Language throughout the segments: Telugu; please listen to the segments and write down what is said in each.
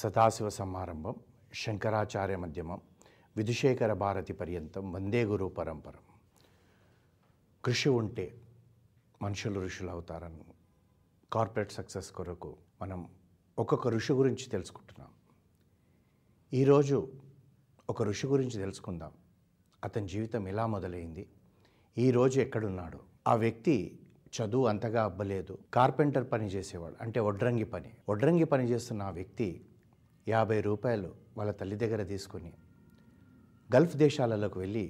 సదాశివ సమారంభం శంకరాచార్య మధ్యమం విధుశేఖర భారతి పర్యంతం వందే గురు పరంపరం. కృషి ఉంటే మనుషులు ఋషులు అవుతారని కార్పొరేట్ సక్సెస్ కొరకు మనం ఒక్కొక్క ఋషి గురించి తెలుసుకుంటున్నాం. ఈరోజు ఒక ఋషి గురించి తెలుసుకుందాం. అతని జీవితం ఎలా మొదలైంది? ఈరోజు ఎక్కడున్నాడు? ఆ వ్యక్తి చదువు అంతగా అబ్బలేదు. కార్పెంటర్ పని చేసేవాడు అంటే వడ్రంగి పని. వడ్రంగి పని చేస్తున్న ఆ వ్యక్తి యాభై రూపాయలు వాళ్ళ తల్లి దగ్గర తీసుకొని గల్ఫ్ దేశాలలోకి వెళ్ళి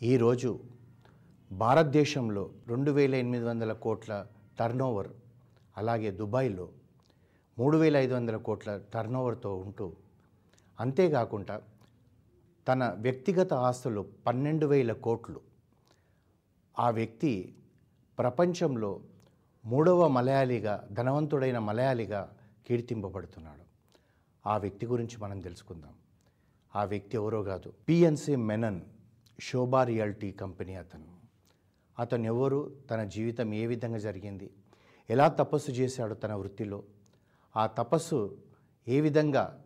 ఈరోజు భారతదేశంలో రెండు వేల ఎనిమిది వందల కోట్ల టర్నోవర్ అలాగే దుబాయ్లో మూడు వేల ఐదు వందల కోట్ల టర్నోవర్తో ఉంటూ అంతేకాకుండా తన వ్యక్తిగత ఆస్తులు పన్నెండు వేల కోట్లు. ఆ వ్యక్తి ప్రపంచంలో మూడవ మలయాళిగా ధనవంతుడైన మలయాళిగా కీర్తింపబడుతున్నాడు. ఆ వ్యక్తి గురించి మనం తెలుసుకుందాం. ఆ వ్యక్తి ఎవరో కాదు. PNC Menon Sobha reality company అతను. అతను ఎవరు? తన జీవితం ఏ విధంగా జరిగింది? ఎలా తపస్సు చేశాడు తన వృత్తిలో? ఆ తపస్సు ఏ విధంగా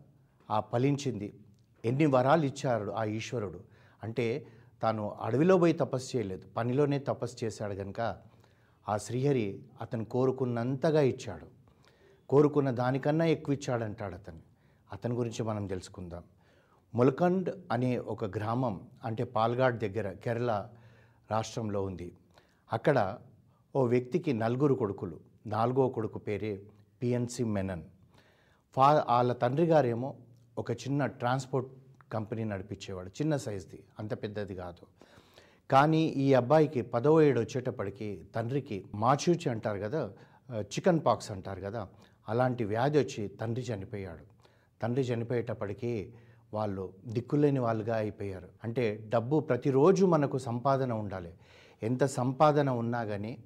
ఆ ఫలించింది? ఎన్ని వరాలు ఇచ్చాడు ఆ ఈశ్వరుడు? అంటే తాను అడవిలో పోయి తపస్సు చేయలేదు. పనిలోనే తపస్సు చేశాడు కనుక ఆ శ్రీహరి అతను కోరుకున్నంతగా ఇచ్చాడు. కోరుకున్న దానికన్నా ఎక్కువ ఇచ్చాడంటాడు అతను. అతని గురించి మనం తెలుసుకుందాం. ములకండ్ అనే ఒక గ్రామం అంటే పాల్గాడ్ దగ్గర కేరళ రాష్ట్రంలో ఉంది. అక్కడ ఓ వ్యక్తికి నలుగురు కొడుకులు నాలుగో కొడుకు పేరే పిఎన్సి మెనన్. ఫా వాళ్ళ తండ్రి గారేమో ఒక చిన్న ట్రాన్స్పోర్ట్ కంపెనీ నడిపించేవాడు చిన్న సైజ్ది అంత పెద్దది కాదు. కానీ ఈ అబ్బాయికి పదవ ఏడు వచ్చేటప్పటికి తండ్రికి మాచూచి అంటారు కదా చికెన్ పాక్స్ అంటారు కదా అలాంటి వ్యాధి వచ్చి తండ్రి చనిపోయాడు. తండ్రి చనిపోయేటప్పటికీ వాళ్ళు దిక్కులేని వాళ్ళుగా అయిపోయారు. అంటే డబ్బు ప్రతిరోజు మనకు సంపాదన ఉండాలి. ఎంత సంపాదన ఉన్నా కానీ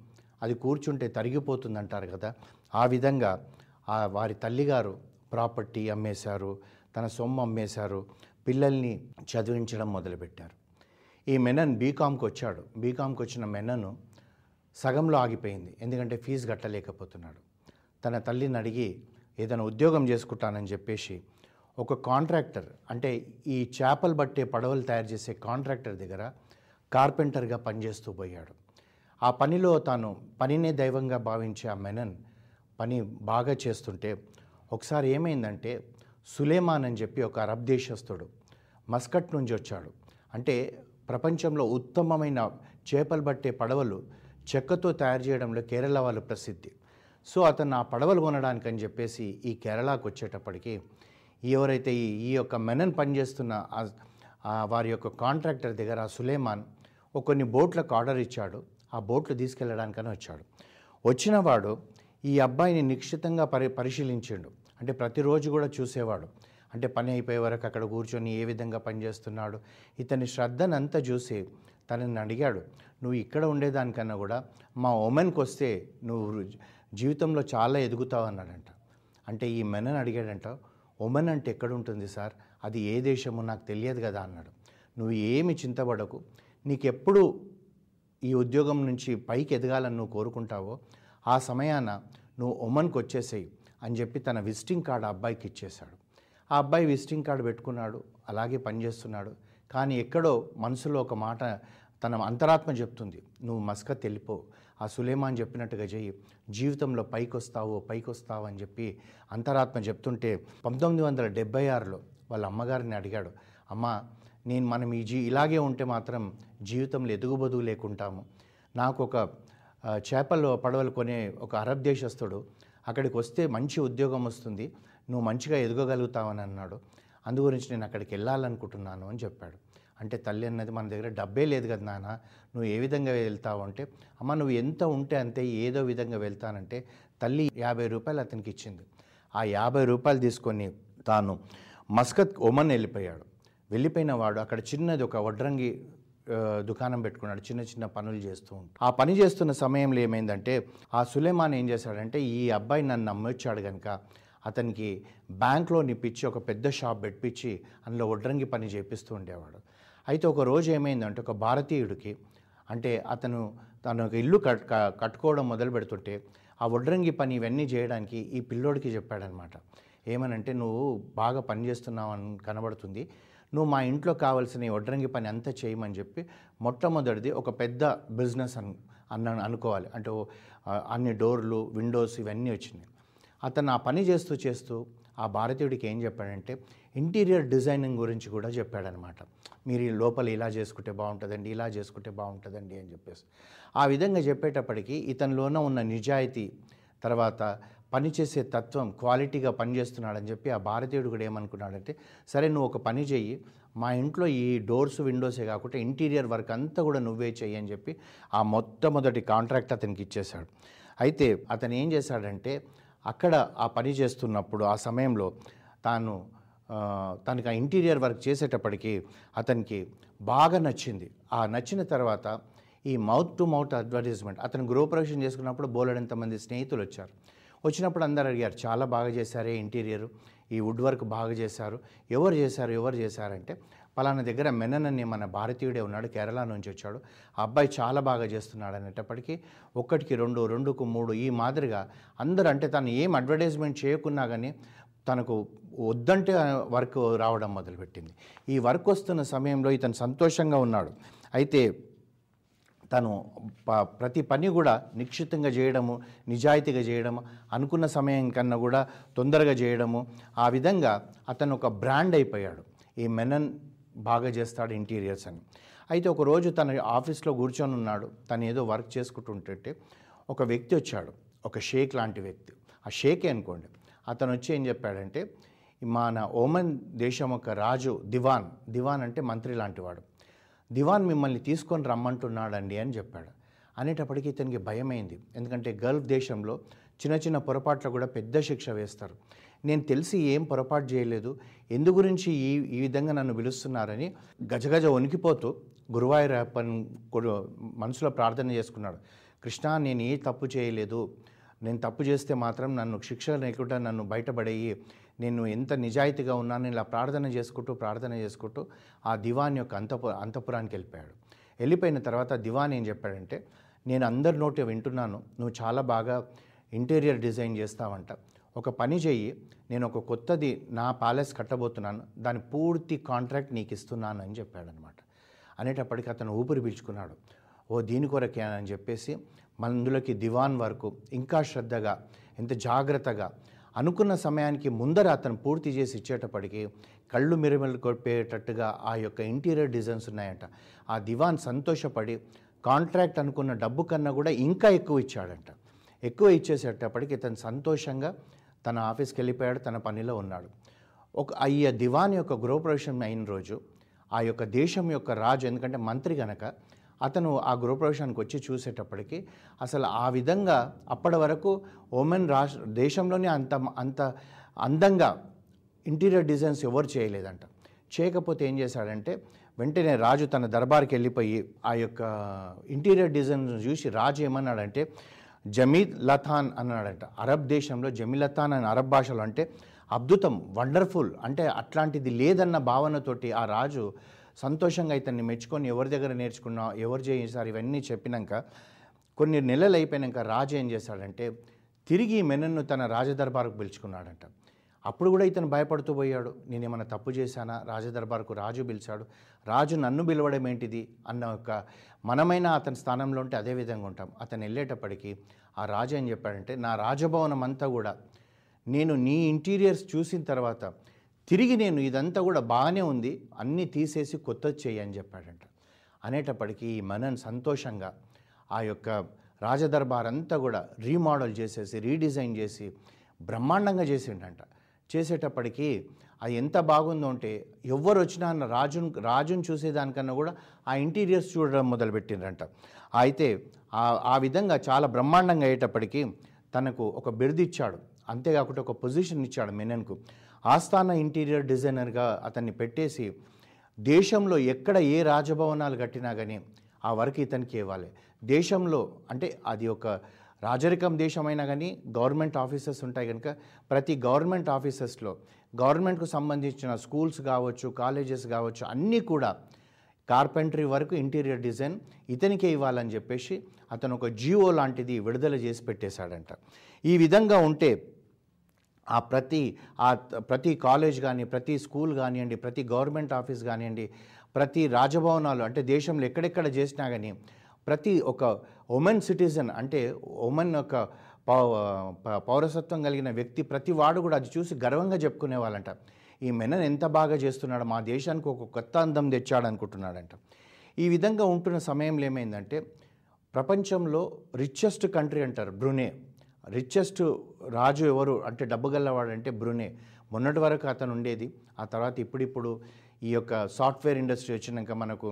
అది కూర్చుంటే తరిగిపోతుంది అంటారు కదా. ఆ విధంగా ఆ వారి తల్లిగారు ప్రాపర్టీ అమ్మేశారు తన సొమ్ము అమ్మేశారు పిల్లల్ని చదివించడం మొదలుపెట్టారు. ఈ మెనన్ బీకామ్కి వచ్చాడు. బీకామ్కి వచ్చిన మెనను సగంలో ఆగిపోయింది. ఎందుకంటే ఫీజు కట్టలేకపోతున్నాడు. తన తల్లిని అడిగి ఏదైనా ఉద్యోగం చేసుకుంటానని చెప్పేసి ఒక కాంట్రాక్టర్ అంటే ఈ చేపలు బట్టే పడవలు తయారు చేసే కాంట్రాక్టర్ దగ్గర కార్పెంటర్గా పనిచేస్తూ పోయాడు. ఆ పనిలో తాను పనినే దైవంగా భావించే ఆ మెనన్ పని బాగా చేస్తుంటే ఒకసారి ఏమైందంటే సులేమాన్ అని చెప్పి ఒక అరబ్ దేశస్థుడు మస్కట్ నుంచి వచ్చాడు. అంటే ప్రపంచంలో ఉత్తమమైన చేపలు పట్టే పడవలు చెక్కతో తయారు చేయడంలో కేరళ వాళ్ళు ప్రసిద్ధి. సో అతను ఆ పడవలు కొనడానికి అని చెప్పేసి ఈ కేరళకు వచ్చేటప్పటికి ఎవరైతే ఈ ఈ యొక్క మెనన్ పనిచేస్తున్న వారి యొక్క కాంట్రాక్టర్ దగ్గర సులేమాన్ ఒక కొన్ని బోట్లకు ఆర్డర్ ఇచ్చాడు. ఆ బోట్లు తీసుకెళ్ళడానికని వచ్చాడు. వచ్చినవాడు ఈ అబ్బాయిని నిక్షితంగా పరి పరిశీలించాడు. అంటే ప్రతిరోజు కూడా చూసేవాడు. అంటే పని అయిపోయే వరకు అక్కడ కూర్చొని ఏ విధంగా పనిచేస్తున్నాడు? ఇతని శ్రద్ధనంతా చూసి తనని అడిగాడు. నువ్వు ఇక్కడ ఉండేదానికన్నా కూడా మా ఉమెన్కి వస్తే నువ్వు జీవితంలో చాలా ఎదుగుతావు అన్నాడంట. అంటే ఈ మెనన్ అడిగాడంట ఒమెన్ అంటే ఎక్కడ ఉంటుంది సార్? అది ఏ దేశమో? నాకు తెలియదు కదా అన్నాడు. నువ్వు ఏమి చింతపడకు. నీకెప్పుడు ఈ ఉద్యోగం నుంచి పైకి ఎదగాలని నువ్వు కోరుకుంటావో ఆ సమయాన నువ్వు ఒమన్కి వచ్చేసేయి అని చెప్పి తన విజిటింగ్ కార్డు ఆ అబ్బాయికి ఇచ్చేశాడు. ఆ అబ్బాయి విజిటింగ్ కార్డు పెట్టుకున్నాడు అలాగే పనిచేస్తున్నాడు కానీ ఎక్కడో మనసులో ఒక మాట తన అంతరాత్మ చెప్తుంది. నువ్వు మస్కత్ వెళ్ళిపో. ఆ సులేమాన్ చెప్పినట్టుగా చెయ్యి. జీవితంలో పైకొస్తావు పైకొస్తావు అని చెప్పి అంతరాత్మ చెప్తుంటే పంతొమ్మిది వందల డెబ్బై ఆరులో వాళ్ళ అమ్మగారిని అడిగాడు. అమ్మ నేను మనం ఈ జీ ఇలాగే ఉంటే మాత్రం జీవితంలో ఎదుగుబదుగు లేకుంటాము. నాకు ఒక చేపలు పడవలు కొనే ఒక అరబ్ దేశస్థుడు అక్కడికి వస్తే మంచి ఉద్యోగం వస్తుంది నువ్వు మంచిగా ఎదగగలుగుతావని అన్నాడు. అందు గురించి నేను అక్కడికి వెళ్ళాలనుకుంటున్నాను అని చెప్పాడు. అంటే తల్లి అన్నది మన దగ్గర డబ్బే లేదు కదా నాన్న నువ్వు ఏ విధంగా వెళ్తావు అంటే అమ్మ నువ్వు ఎంత ఉంటే అంతే ఏదో విధంగా వెళ్తానంటే తల్లి యాభై రూపాయలు అతనికి ఇచ్చింది. ఆ యాభై రూపాయలు తీసుకొని తాను మస్కత్ ఒమన్ వెళ్ళిపోయాడు. వెళ్ళిపోయిన వాడు అక్కడ చిన్నది ఒక వడ్రంగి దుకాణం పెట్టుకున్నాడు. చిన్న చిన్న పనులు చేస్తూ ఉంటాడు. ఆ పని చేస్తున్న సమయంలో ఏమైందంటే ఆ సులేమాన్ ఏం చేశాడంటే ఈ అబ్బాయి నన్ను నమ్మొచ్చాడు కనుక అతనికి బ్యాంక్లో నిప్పించి ఒక పెద్ద షాప్ పెట్టించి అందులో వడ్రంగి పని చేపిస్తూ ఉండేవాడు. అయితే ఒక రోజు ఏమైందంటే ఒక భారతీయుడికి అంటే అతను తను ఒక ఇల్లు కట్ క- కట్టుకోవడం మొదలు పెడుతుంటే ఆ వడ్రంగి పని ఇవన్నీ చేయడానికి ఈ పిల్లోడికి చెప్పాడనమాట. ఏమనంటే నువ్వు బాగా పని చేస్తున్నావు అని కనబడుతుంది. నువ్వు మా ఇంట్లో కావాల్సిన వడ్రంగి పని అంతా చేయమని చెప్పి మొట్టమొదటిది ఒక పెద్ద బిజినెస్ అన్ అన్న అనుకోవాలి. అంటే అన్ని డోర్లు విండోస్ ఇవన్నీ వచ్చినాయి. అతను ఆ పని చేస్తూ చేస్తూ ఆ భారతీయుడికి ఏం చెప్పాడంటే ఇంటీరియర్ డిజైనింగ్ గురించి కూడా చెప్పాడనమాట. మీరు ఈ లోపల ఇలా చేసుకుంటే బాగుంటుందండి ఇలా చేసుకుంటే బాగుంటుందండి అని చెప్పేసి. ఆ విధంగా చెప్పేటప్పటికీ ఇతనిలోన ఉన్న నిజాయితీ తర్వాత పనిచేసే తత్వం క్వాలిటీగా పనిచేస్తున్నాడని చెప్పి ఆ భారతీయుడు కూడా ఏమనుకున్నాడంటే సరే నువ్వు ఒక పని చెయ్యి మా ఇంట్లో ఈ డోర్స్ విండోసే కాకుండా ఇంటీరియర్ వర్క్ అంతా కూడా నువ్వే చెయ్యి అని చెప్పి ఆ మొట్టమొదటి కాంట్రాక్ట్ అతనికి ఇచ్చేశాడు. అయితే అతను ఏం చేశాడంటే అక్కడ ఆ పని చేస్తున్నప్పుడు ఆ సమయంలో తాను తనకి ఆ ఇంటీరియర్ వర్క్ చేసేటప్పటికి అతనికి బాగా నచ్చింది. ఆ నచ్చిన తర్వాత ఈ మౌత్ టు మౌత్ అడ్వర్టైజ్మెంట్ అతను గృహప్రవేశం చేసుకున్నప్పుడు బోలెడంతమంది స్నేహితులు వచ్చారు. వచ్చినప్పుడు అందరు అడిగారు చాలా బాగా చేశారే ఇంటీరియర్? ఈ వుడ్ వర్క్ బాగా చేశారు? ఎవరు చేశారు? ఎవరు చేశారంటే పలానా దగ్గర మెనన్ అని మన భారతీయుడే ఉన్నాడు కేరళ నుంచి వచ్చాడు. ఆ అబ్బాయి చాలా బాగా చేస్తున్నాడు అనేటప్పటికీ ఒక్కటికి రెండు రెండుకు మూడు ఈ మాదిరిగా అందరూ అంటే తను ఏం అడ్వర్టైజ్మెంట్ చేయకున్నా కానీ తనకు వద్దంటే వర్క్ రావడం మొదలుపెట్టింది. ఈ వర్క్ వస్తున్న సమయంలో ఇతను సంతోషంగా ఉన్నాడు. అయితే తను ప- ప్రతి పని కూడా నిక్షితంగా చేయడము నిజాయితీగా చేయడము అనుకున్న సమయం కన్నా కూడా తొందరగా చేయడము ఆ విధంగా అతను ఒక బ్రాండ్ అయిపోయాడు. ఈ మెనన్ బాగా చేస్తాడు ఇంటీరియర్స్ అని. అయితే ఒకరోజు తన ఆఫీస్లో కూర్చొని ఉన్నాడు. తను ఏదో వర్క్ చేసుకుంటుంటే ఒక వ్యక్తి వచ్చాడు. ఒక షేక్ లాంటి వ్యక్తి. ఆ షేకే అనుకోండి. అతను వచ్చి ఏం చెప్పాడంటే మన ఓమన్ దేశం ఒక రాజు దివాన్. దివాన్ అంటే మంత్రి లాంటివాడు. దివాన్ మిమ్మల్ని తీసుకొని రమ్మంటున్నాడండి అని చెప్పాడు. అనేటప్పటికీ ఇతనికి భయమైంది. ఎందుకంటే గల్ఫ్ దేశంలో చిన్న చిన్న పొరపాట్లు కూడా పెద్ద శిక్ష వేస్తారు. నేను తెలిసి ఏం పొరపాటు చేయలేదు. ఎందు గురించి ఈ ఈ విధంగా నన్ను పిలుస్తున్నారని గజగజ వణికిపోతూ గురువాయూరప్పన్ కొడు- మనసులో ప్రార్థన చేసుకున్నాడు. కృష్ణ నేను ఏ తప్పు చేయలేదు. నేను తప్పు చేస్తే మాత్రం నన్ను శిక్ష లేకుండా నన్ను బయటపడేయి నేను ఎంత నిజాయితీగా ఉన్నాను ఇలా ప్రార్థన చేసుకుంటూ ప్రార్థన చేసుకుంటూ ఆ దివాన్ యొక్క అంతపు అంతపురానికి వెళ్ళిపోయాడు. వెళ్ళిపోయిన తర్వాత దివాన్ ఏం చెప్పాడంటే నేను అందరి నోటి వింటున్నాను నువ్వు చాలా బాగా ఇంటీరియర్ డిజైన్ చేస్తావంట. ఒక పని చెయ్యి నేను ఒక కొత్తది నా ప్యాలెస్ కట్టబోతున్నాను దాని పూర్తి కాంట్రాక్ట్ నీకు ఇస్తున్నాను అని చెప్పాడనమాట. అనేటప్పటికి అతను ఊపిరి పీల్చుకున్నాడు. ఓ దీని కొరకే అని చెప్పేసి మందులకి దివాన్ వరకు ఇంకా శ్రద్ధగా ఎంత జాగ్రత్తగా అనుకున్న సమయానికి ముందర అతను పూర్తి చేసి ఇచ్చేటప్పటికి కళ్ళు మిరమిలు కొట్టేటట్టుగా ఆ యొక్క ఇంటీరియర్ డిజైన్స్ ఉన్నాయంట. ఆ దివాన్ సంతోషపడి కాంట్రాక్ట్ అనుకున్న డబ్బు కన్నా కూడా ఇంకా ఎక్కువ ఇచ్చాడంట. ఎక్కువ ఇచ్చేసేటప్పటికి తను సంతోషంగా తన ఆఫీస్కి వెళ్ళిపోయాడు తన పనిలో ఉన్నాడు. ఒక అయ్య దివాన్ యొక్క గృహప్రవేశం అయిన రోజు ఆ యొక్క దేశం యొక్క రాజు ఎందుకంటే మంత్రి గనక అతను ఆ గృహప్రవేశానికి వచ్చి చూసేటప్పటికి అసలు ఆ విధంగా అప్పటి వరకు ఓమెన్ రాష్ట్ర దేశంలోనే అంత అంత అందంగా ఇంటీరియర్ డిజైన్స్ ఎవరు చేయలేదంట. చేయకపోతే ఏం చేశాడంటే వెంటనే రాజు తన దర్బార్కి వెళ్ళిపోయి ఆ యొక్క ఇంటీరియర్ డిజైన్ చూసి రాజు ఏమన్నాడంటే జమీద్ లతాన్ అన్నాడంట. అరబ్ దేశంలో జమీలథాన్ అని అరబ్ భాషలో అంటే అద్భుతం వండర్ఫుల్ అంటే అట్లాంటిది లేదన్న భావనతోటి ఆ రాజు సంతోషంగా ఇతన్ని మెచ్చుకొని ఎవరి దగ్గర నేర్చుకున్నా ఎవరు చేసారు ఇవన్నీ చెప్పినాక కొన్ని నెలలు అయిపోయినాక రాజు ఏం చేశాడంటే తిరిగి మెనన్ను తన రాజదర్బార్కు పిలుచుకున్నాడంట. అప్పుడు కూడా ఇతను భయపడుతూ పోయాడు. నేనేమైనా తప్పు చేశానా? రాజదర్బార్కు రాజు పిలిచాడు. రాజు నన్ను పిలవడం ఏంటిది? అన్న ఒక మనమైన అతని స్థానంలో ఉంటే అదే విధంగా ఉంటాం. అతను వెళ్ళేటప్పటికి ఆ రాజు ఏం చెప్పాడంటే నా రాజభవనం అంతా కూడా నేను నీ ఇంటీరియర్స్ చూసిన తర్వాత తిరిగి నేను ఇదంతా కూడా బాగానే ఉంది అన్నీ తీసేసి కొత్తది చేయి అని చెప్పాడంట. అనేటప్పటికీ ఈ మనన్ సంతోషంగా ఆ యొక్క రాజదర్బార్ అంతా కూడా రీమోడల్ చేసేసి రీడిజైన్ చేసి బ్రహ్మాండంగా చేసిండంట. చేసేటప్పటికీ అది ఎంత బాగుందో అంటే ఎవ్వరు వచ్చినా అన్న రాజును రాజును చూసేదానికన్నా కూడా ఆ ఇంటీరియర్స్ చూడడం మొదలుపెట్టిండ్రంట. అయితే ఆ విధంగా చాలా బ్రహ్మాండంగా అయ్యేటప్పటికీ తనకు ఒక బిరుదిచ్చాడు. అంతేకాకుండా ఒక పొజిషన్ ఇచ్చాడు మెనన్కు. ఆస్థాన ఇంటీరియర్ డిజైనర్గా అతన్ని పెట్టేసి దేశంలో ఎక్కడ ఏ రాజభవనాలు కట్టినా కానీ ఆ వర్క్ ఇతనికి ఇవ్వాలి. దేశంలో అంటే అది ఒక రాజరికం దేశమైనా కానీ గవర్నమెంట్ ఆఫీసెస్ ఉంటాయి కనుక ప్రతి గవర్నమెంట్ ఆఫీసెస్లో గవర్నమెంట్కు సంబంధించిన స్కూల్స్ కావచ్చు కాలేజెస్ కావచ్చు అన్నీ కూడా కార్పెంటరీ వరకు ఇంటీరియర్ డిజైన్ ఇతనికే ఇవ్వాలని చెప్పేసి అతను ఒక జియో లాంటిది విడుదల చేసి పెట్టేశాడంట. ఈ విధంగా ఉంటే ఆ ప్రతి ఆ ప్రతి కాలేజ్ కానీ ప్రతి స్కూల్ కానివ్వండి ప్రతి గవర్నమెంట్ ఆఫీస్ కానివ్వండి ప్రతి రాజభవనాలు అంటే దేశంలో ఎక్కడెక్కడ చేసినా కానీ ప్రతి ఒక ఉమెన్ సిటిజన్ అంటే ఉమెన్ ఒక పౌ- ప- పౌరసత్వం కలిగిన వ్యక్తి ప్రతి వాడు కూడా అది చూసి గర్వంగా చెప్పుకునే వాళ్ళంట. ఈ మెనన్ ఎంత బాగా చేస్తున్నాడు మా దేశానికి ఒక కొత్త అందం తెచ్చాడనుకుంటున్నాడంట ఈ విధంగా ఉంటున్న సమయంలో ఏమైందంటే ప్రపంచంలో రిచెస్ట్ కంట్రీ అంటారు బ్రునే. రిచెస్ట్ రాజు ఎవరు అంటే డబ్బు గల్లవాడు అంటే బ్రునే. మొన్నటి వరకు అతను ఉండేది. ఆ తర్వాత ఇప్పుడిప్పుడు ఈ యొక్క సాఫ్ట్వేర్ ఇండస్ట్రీ వచ్చినాక మనకు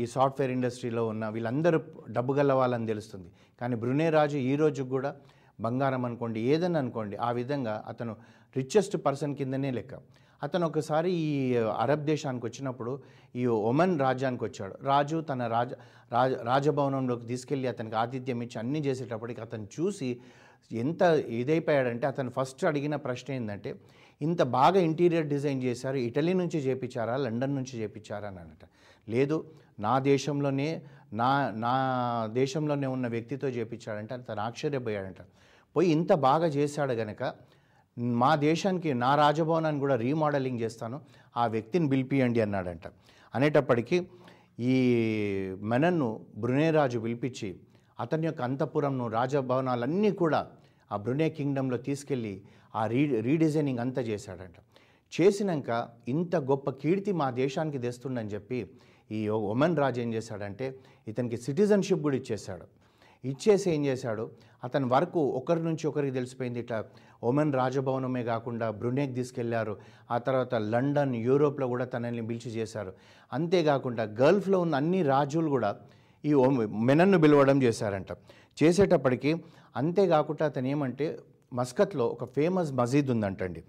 ఈ సాఫ్ట్వేర్ ఇండస్ట్రీలో ఉన్న వీళ్ళందరూ డబ్బు గల్ల వాళ్ళని తెలుస్తుంది. కానీ బ్రునే రాజు ఈ రోజు కూడా బంగారం అనుకోండి ఏదైనా అనుకోండి ఆ విధంగా అతను రిచెస్ట్ పర్సన్ కిందనే లెక్క. అతను ఒకసారి ఈ అరబ్ దేశానికి వచ్చినప్పుడు ఈ ఒమన్ రాజ్యానికి వచ్చాడు. రాజు తన రాజ రాజ రాజభవనంలోకి తీసుకెళ్ళి అతనికి ఆతిథ్యం ఇచ్చి అన్నీ చేసేటప్పటికి అతను చూసి ఎంత ఇదైపోయాడంటే అతను ఫస్ట్ అడిగిన ప్రశ్న ఏంటంటే ఇంత బాగా ఇంటీరియర్ డిజైన్ చేశారు ఇటలీ నుంచి చేపించారా లండన్ నుంచి చేపించారా? అని అనట లేదు నా దేశంలోనే నా నా దేశంలోనే ఉన్న వ్యక్తితో చేపించాడంటే అతను ఆశ్చర్యపోయాడంట. పోయి ఇంత బాగా చేశాడు గనక మా దేశానికి నా రాజభవనాన్ని కూడా రీమోడలింగ్ చేస్తాను ఆ వ్యక్తిని పిలిపియండి అన్నాడంట. అనేటప్పటికీ ఈ మెనన్ను బ్రునేరాజు పిలిపించి అతని యొక్క అంతఃపురంను రాజభవనాలన్నీ కూడా ఆ బ్రునే కింగ్డంలో తీసుకెళ్ళి ఆ రీ రీడిజైనింగ్ అంతా చేశాడంట. చేసినాక ఇంత గొప్ప కీర్తి మా దేశానికి తెస్తుండని చెప్పి ఈ ఒమన్ రాజు ఏం చేశాడంటే ఇతనికి సిటిజన్షిప్ కూడా ఇచ్చేశాడు. ఇచ్చేసి ఏం చేశాడు? అతని వరకు ఒకరి నుంచి ఒకరికి తెలిసిపోయింది ఇట్లా ఒమెన్ రాజభవనమే కాకుండా బ్రునేక్ తీసుకెళ్ళారు. ఆ తర్వాత లండన్ యూరోప్లో కూడా తనని పిలిచి చేశారు. అంతేకాకుండా గల్ఫ్లో ఉన్న అన్ని రాజులు కూడా ఈ మెనన్ను పిలవడం చేశారంట. చేసేటప్పటికి అంతేకాకుండా అతను ఏమంటే మస్కత్లో ఒక ఫేమస్ మసీద్ ఉందంటండి.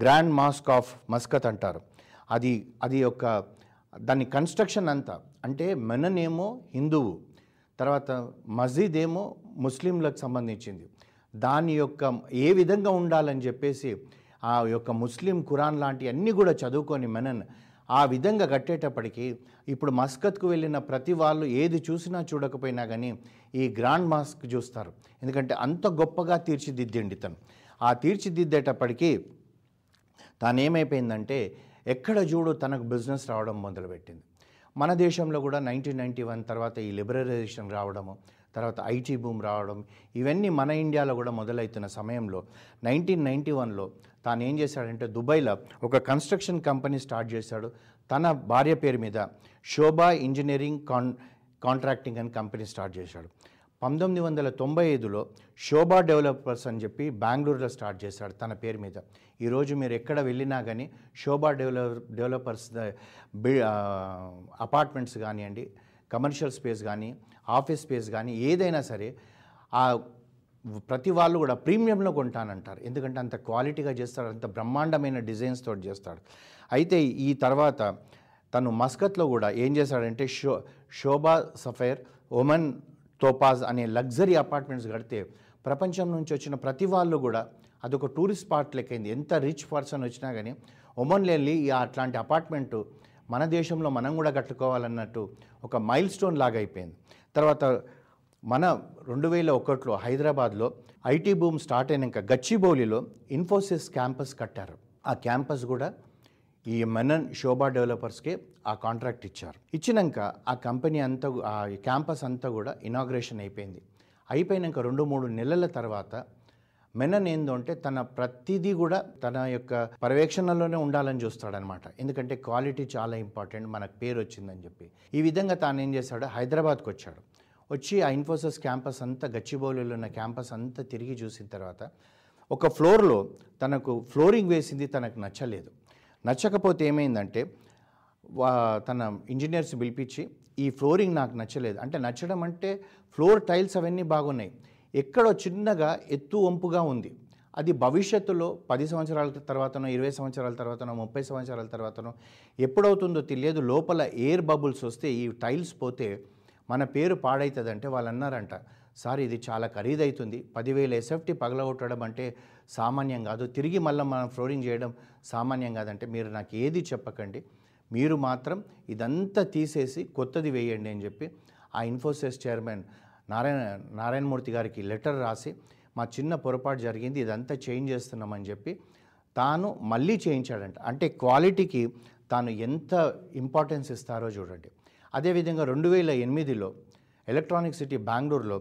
గ్రాండ్ మాస్క్ ఆఫ్ మస్కత్ అంటారు. అది అది ఒక దాని కన్స్ట్రక్షన్ అంతా. అంటే మెనన్ ఏమో హిందువు. తర్వాత మస్జిద్ ఏమో ముస్లింలకు సంబంధించింది. దాని యొక్క ఏ విధంగా ఉండాలని చెప్పేసి ఆ యొక్క ముస్లిం ఖురాన్ లాంటి అన్నీ కూడా చదువుకొని మెనన్ ఆ విధంగా కట్టేటప్పటికీ ఇప్పుడు మస్కత్కు వెళ్ళిన ప్రతి వాళ్ళు ఏది చూసినా చూడకపోయినా కానీ ఈ గ్రాండ్ మాస్క్ చూస్తారు. ఎందుకంటే అంత గొప్పగా తీర్చిదిద్దండి తను ఆ తీర్చిదిద్దేటప్పటికీ తాను ఏమైపోయిందంటే ఎక్కడ చూడు తనకు బిజినెస్ రావడం మొదలుపెట్టింది. మన దేశంలో కూడా నైన్టీన్ నైంటీ వన్ తర్వాత ఈ లిబరలైజేషన్ రావడము తర్వాత ఐటీ బూమ్ రావడం ఇవన్నీ మన ఇండియాలో కూడా మొదలవుతున్న సమయంలో నైన్టీన్ నైంటీ వన్లో తాను ఏం చేశాడంటే దుబాయ్లో ఒక కన్స్ట్రక్షన్ కంపెనీ స్టార్ట్ చేశాడు. తన భార్య పేరు మీద శోభా ఇంజనీరింగ్ కాన్ కాంట్రాక్టింగ్ అని కంపెనీ స్టార్ట్ చేశాడు. పంతొమ్మిది వందల తొంభై ఐదులో శోభా డెవలపర్స్ అని చెప్పి బెంగళూరులో స్టార్ట్ చేశాడు తన పేరు మీద. ఈరోజు మీరు ఎక్కడ వెళ్ళినా కానీ శోభా డెవలప్ డెవలపర్స్ ద- బి- అపార్ట్మెంట్స్ కానివ్వండి కమర్షియల్ స్పేస్ కానీ ఆఫీస్ స్పేస్ కానీ ఏదైనా సరే ఆ ప్రతి వాళ్ళు కూడా ప్రీమియంలో కొంటానంటారు. ఎందుకంటే అంత క్వాలిటీగా చేస్తాడు అంత బ్రహ్మాండమైన డిజైన్స్ తోటి చేస్తాడు. అయితే ఈ తర్వాత తను మస్కత్లో కూడా ఏం చేశాడంటే show Sobha sapphire Oman topaz అనే లగ్జరీ అపార్ట్మెంట్స్ కడితే ప్రపంచం నుంచి వచ్చిన ప్రతి వాళ్ళు కూడా అదొక టూరిస్ట్ స్పాట్ లెక్కైంది. ఎంత రిచ్ పర్సన్ వచ్చినా కానీ ఒమన్లో వెళ్ళి అట్లాంటి అపార్ట్మెంటు మన దేశంలో మనం కూడా కట్టుకోవాలన్నట్టు ఒక మైల్ స్టోన్ లాగా అయిపోయింది. తర్వాత మన రెండు వేల ఒకటిలో హైదరాబాద్లో ఐటీ బూమ్ స్టార్ట్ అయినాక గచ్చిబౌలిలో ఇన్ఫోసిస్ క్యాంపస్ కట్టారు. ఆ క్యాంపస్ కూడా ఈ మెనన్ శోభా డెవలపర్స్కే ఆ కాంట్రాక్ట్ ఇచ్చారు. ఇచ్చినాక ఆ కంపెనీ అంతా ఆ క్యాంపస్ అంతా కూడా ఇనాగ్రేషన్ అయిపోయింది. అయిపోయినాక రెండు మూడు నెలల తర్వాత మెనన్ ఏందో అంటే తన ప్రతిదీ కూడా తన యొక్క పర్యవేక్షణలోనే ఉండాలని చూస్తాడనమాట. ఎందుకంటే క్వాలిటీ చాలా ఇంపార్టెంట్ మనకు పేరు వచ్చిందని చెప్పి. ఈ విధంగా తాను ఏం చేశాడు? హైదరాబాద్కి వచ్చాడు. వచ్చి ఆ ఇన్ఫోసిస్ క్యాంపస్ అంతా గచ్చిబౌలిలో ఉన్న క్యాంపస్ అంతా తిరిగి చూసిన తర్వాత ఒక ఫ్లోర్లో తనకు ఫ్లోరింగ్ వేసింది తనకు నచ్చలేదు. నచ్చకపోతే ఏమైందంటే వా తన ఇంజనీర్స్ పిలిపించి ఈ ఫ్లోరింగ్ నాకు నచ్చలేదు. అంటే నచ్చడం అంటే ఫ్లోర్ టైల్స్ అవన్నీ బాగున్నాయి. ఎక్కడో చిన్నగా ఎత్తు వంపుగా ఉంది. అది భవిష్యత్తులో పది సంవత్సరాల తర్వాతనో ఇరవై సంవత్సరాల తర్వాతనో ముప్పై సంవత్సరాల తర్వాతనో ఎప్పుడవుతుందో తెలియదు. లోపల ఎయిర్ బబుల్స్ వస్తే ఈ టైల్స్ పోతే మన పేరు పాడవుతుందంటే వాళ్ళు అన్నారంట సార్ ఇది చాలా ఖరీదవుతుంది పదివేల ఎస్ఎఫ్టీ పగలగొట్టడం అంటే సామాన్యం కాదు. తిరిగి మళ్ళీ మనం ఫ్లోరింగ్ చేయడం సామాన్యం కాదంటే మీరు నాకు ఏది చెప్పకండి. మీరు మాత్రం ఇదంతా తీసేసి కొత్తది వేయండి అని చెప్పి ఆ ఇన్ఫోసిస్ చైర్మన్ నారాయణ నారాయణమూర్తి గారికి లెటర్ రాసి మా చిన్న పొరపాటు జరిగింది ఇదంతా చేంజ్ చేస్తున్నామని చెప్పి తాను మళ్ళీ చేయించాడంట. అంటే క్వాలిటీకి తాను ఎంత ఇంపార్టెన్స్ ఇస్తారో చూడండి. అదేవిధంగా రెండు వేల ఎనిమిదిలో ఎలక్ట్రానిక్ సిటీ బెంగళూరులో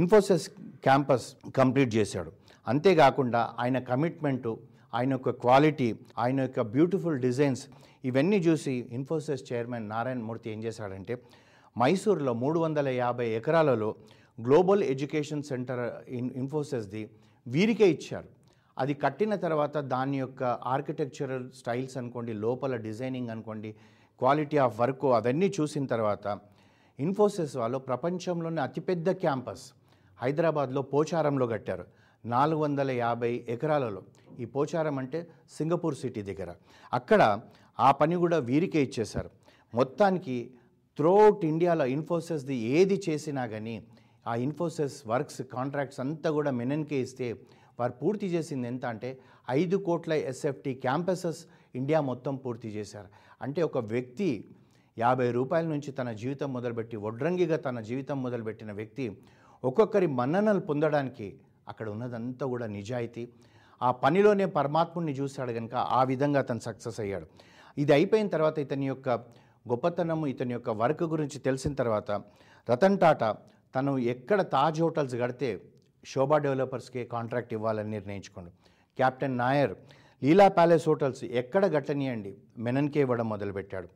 ఇన్ఫోసిస్ క్యాంపస్ కంప్లీట్ చేశాడు. అంతేకాకుండా ఆయన కమిట్మెంటు ఆయన యొక్క క్వాలిటీ ఆయన యొక్క బ్యూటిఫుల్ డిజైన్స్ ఇవన్నీ చూసి ఇన్ఫోసిస్ చైర్మన్ నారాయణ మూర్తి ఏం చేశాడంటే మైసూర్లో మూడు వందల యాభై ఎకరాలలో గ్లోబల్ ఎడ్యుకేషన్ సెంటర్ ఇన్ ఇన్ఫోసిస్ది వీరికే ఇచ్చారు. అది కట్టిన తర్వాత దాని యొక్క ఆర్కిటెక్చరల్ స్టైల్స్ అనుకోండి లోపల డిజైనింగ్ అనుకోండి క్వాలిటీ ఆఫ్ వర్క్ అవన్నీ చూసిన తర్వాత ఇన్ఫోసిస్ వాళ్ళు ప్రపంచంలోనే అతిపెద్ద క్యాంపస్. హైదరాబాద్లో పోచారంలో కట్టారు. నాలుగు వందల యాభై ఎకరాలలో. ఈ పోచారం అంటే సింగపూర్ సిటీ దగ్గర. అక్కడ ఆ పని కూడా వీరికే ఇచ్చేశారు. మొత్తానికి త్రూఅవుట్ ఇండియాలో ఇన్ఫోసిస్ది ఏది చేసినా కానీ ఆ ఇన్ఫోసిస్ వర్క్స్ కాంట్రాక్ట్స్ అంతా కూడా మెనన్కే ఇస్తే వారు పూర్తి చేసింది ఎంత అంటే ఐదు కోట్ల ఎస్ఎఫ్టీ క్యాంపసెస్ ఇండియా మొత్తం పూర్తి చేశారు. అంటే ఒక వ్యక్తి యాభై రూపాయల నుంచి తన జీవితం మొదలుపెట్టి వడ్రంగిగా తన జీవితం మొదలుపెట్టిన వ్యక్తి ఒక్కొక్కరి మన్ననలు పొందడానికి అక్కడ ఉన్నదంతా కూడా నిజాయితీ. ఆ పనిలోనే పరమాత్ముడిని చూశాడు కనుక ఆ విధంగా అతను సక్సెస్ అయ్యాడు. ఇది అయిపోయిన తర్వాత ఇతని యొక్క గొప్పతనము ఇతని యొక్క వర్క్ గురించి తెలిసిన తర్వాత రతన్ టాటా తను ఎక్కడ తాజ్ హోటల్స్ కడితే శోభా డెవలపర్స్కి కాంట్రాక్ట్ ఇవ్వాలని నిర్ణయించుకోండు. Captain Nair Leela palace hotels ఎక్కడ గట్టనియండి మెనన్కే ఇవ్వడం మొదలుపెట్టాడు.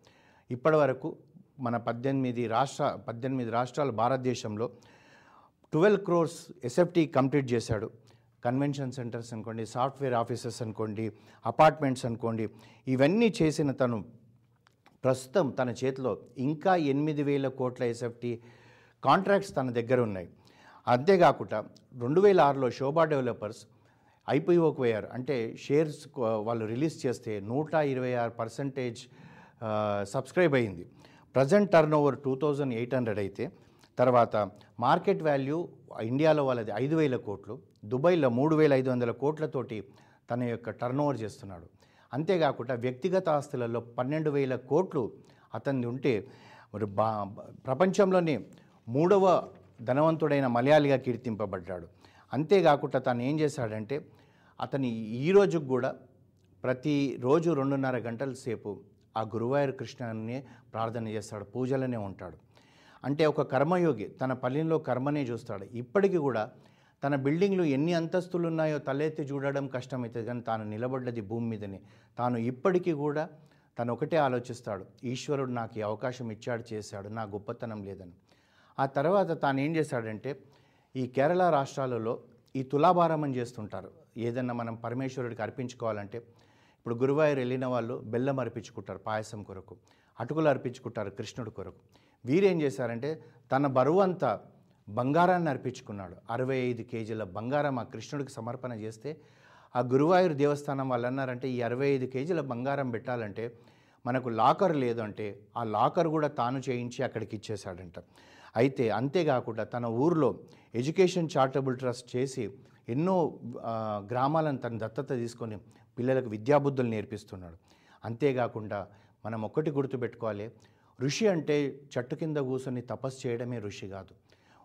ఇప్పటి వరకు మన పద్దెనిమిది రాష్ట్ర పద్దెనిమిది రాష్ట్రాలు భారతదేశంలో ట్వెల్వ్ క్రోర్స్ ఎస్ఎఫ్టీ కంప్లీట్ చేశాడు. కన్వెన్షన్ సెంటర్స్ అనుకోండి సాఫ్ట్వేర్ ఆఫీసెస్ అనుకోండి అపార్ట్మెంట్స్ అనుకోండి ఇవన్నీ చేసిన తను ప్రస్తుతం తన చేతిలో ఇంకా ఎనిమిది వేల కోట్ల ఎస్ఎఫ్టీ కాంట్రాక్ట్స్ తన దగ్గర ఉన్నాయి. అంతేకాకుండా రెండు వేల ఆరులో శోభా డెవలపర్స్ ఐపీఓకి పోయారు. అంటే షేర్స్ వాళ్ళు రిలీజ్ చేస్తే నూట ఇరవై ఆరు పర్సెంటేజ్ సబ్స్క్రైబ్ అయింది. Present turnover two thousand eight hundred అయితే తర్వాత మార్కెట్ వాల్యూ ఇండియాలో వాళ్ళది ఐదు వేల కోట్లు దుబాయ్లో మూడు వేల ఐదు వందల కోట్లతోటి తన యొక్క టర్న్ ఓవర్ చేస్తున్నాడు. అంతేకాకుండా వ్యక్తిగత ఆస్తులలో పన్నెండు వేల కోట్లు అతన్ని ఉంటే మరి బా ప్రపంచంలోనే మూడవ ధనవంతుడైన మలయాళిగా కీర్తింపబడ్డాడు. అంతేకాకుండా తను ఏం చేశాడంటే అతని ఈ రోజుకు కూడా ప్రతిరోజు రెండున్నర గంటల సేపు ఆ గురువాయూర్ కృష్ణని ప్రార్థన చేస్తాడు పూజలనే ఉంటాడు. అంటే ఒక కర్మయోగి తన పల్లెల్లో కర్మనే చూస్తాడు. ఇప్పటికీ కూడా తన బిల్డింగ్లు ఎన్ని అంతస్తులు ఉన్నాయో తలెత్తి చూడడం కష్టమవుతుంది కానీ తాను నిలబడ్డది భూమి మీదనే. తాను ఇప్పటికీ కూడా తను ఒకటే ఆలోచిస్తాడు. ఈశ్వరుడు నాకు ఈ అవకాశం ఇచ్చాడు చేశాడు నా గొప్పతనం లేదని. ఆ తర్వాత తాను ఏం చేశాడంటే ఈ కేరళ రాష్ట్రాలలో ఈ తులాభారమం చేస్తుంటారు. ఏదన్నా మనం పరమేశ్వరుడికి అర్పించుకోవాలంటే ఇప్పుడు గురువాయూరు వెళ్ళిన వాళ్ళు బెల్లం అర్పించుకుంటారు పాయసం కొరకు. అటుకులు అర్పించుకుంటారు కృష్ణుడి కొరకు. వీరేం చేశారంటే తన బరువు అంతా బంగారాన్ని అర్పించుకున్నాడు. అరవై ఐదు కేజీల బంగారం ఆ కృష్ణుడికి సమర్పణ చేస్తే ఆ గురువాయూర్ దేవస్థానం వాళ్ళు అన్నారంటే ఈ అరవై ఐదు కేజీల బంగారం పెట్టాలంటే మనకు లాకర్ లేదు అంటే ఆ లాకర్ కూడా తాను చేయించి అక్కడికి ఇచ్చేశాడంట. అయితే అంతేకాకుండా తన ఊర్లో ఎడ్యుకేషన్ చారిటబుల్ ట్రస్ట్ చేసి ఎన్నో గ్రామాలను తన దత్తత తీసుకొని పిల్లలకు విద్యాబుద్ధులు నేర్పిస్తున్నాడు. అంతేకాకుండా మనం ఒక్కటి గుర్తుపెట్టుకోవాలి ఋషి అంటే చెట్టు కింద కూర్చొని తపస్సు చేయడమే ఋషి కాదు.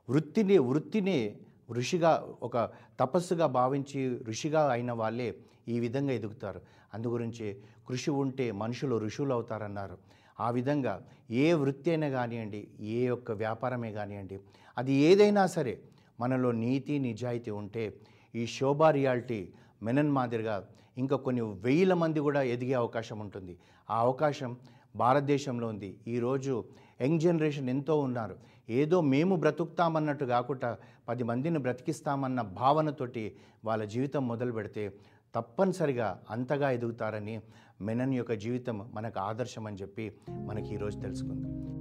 వృత్తిని వృత్తిని ఋషిగా ఒక తపస్సుగా భావించి ఋషిగా అయిన వాళ్ళే ఈ విధంగా ఎదుగుతారు. అందుగురించి కృషి ఉంటే మనుషులు ఋషులు అవుతారన్నారు ఆ విధంగా ఏ వృత్తి అయినా కానివ్వండి ఏ యొక్క వ్యాపారమే కానివ్వండి అది ఏదైనా సరే మనలో నీతి నిజాయితీ ఉంటే ఈ శోభా రియాలిటీ మెనన్ మాదిరిగా ఇంకా కొన్ని వేల మంది కూడా ఎదిగే అవకాశం ఉంటుంది. ఆ అవకాశం భారతదేశంలో ఉంది. ఈరోజు యంగ్ జనరేషన్ ఎంతో ఉన్నారు. ఏదో మేము బ్రతుకుతామన్నట్టు కాకుండా పది మందిని బ్రతికిస్తామన్న భావనతోటి వాళ్ళ జీవితం మొదలు పెడితే తప్పనిసరిగా అంతగా ఎదుగుతారని మెనన్ యొక్క జీవితం మనకు ఆదర్శం అని చెప్పి మనకి ఈరోజు తెలుసుకుందాం.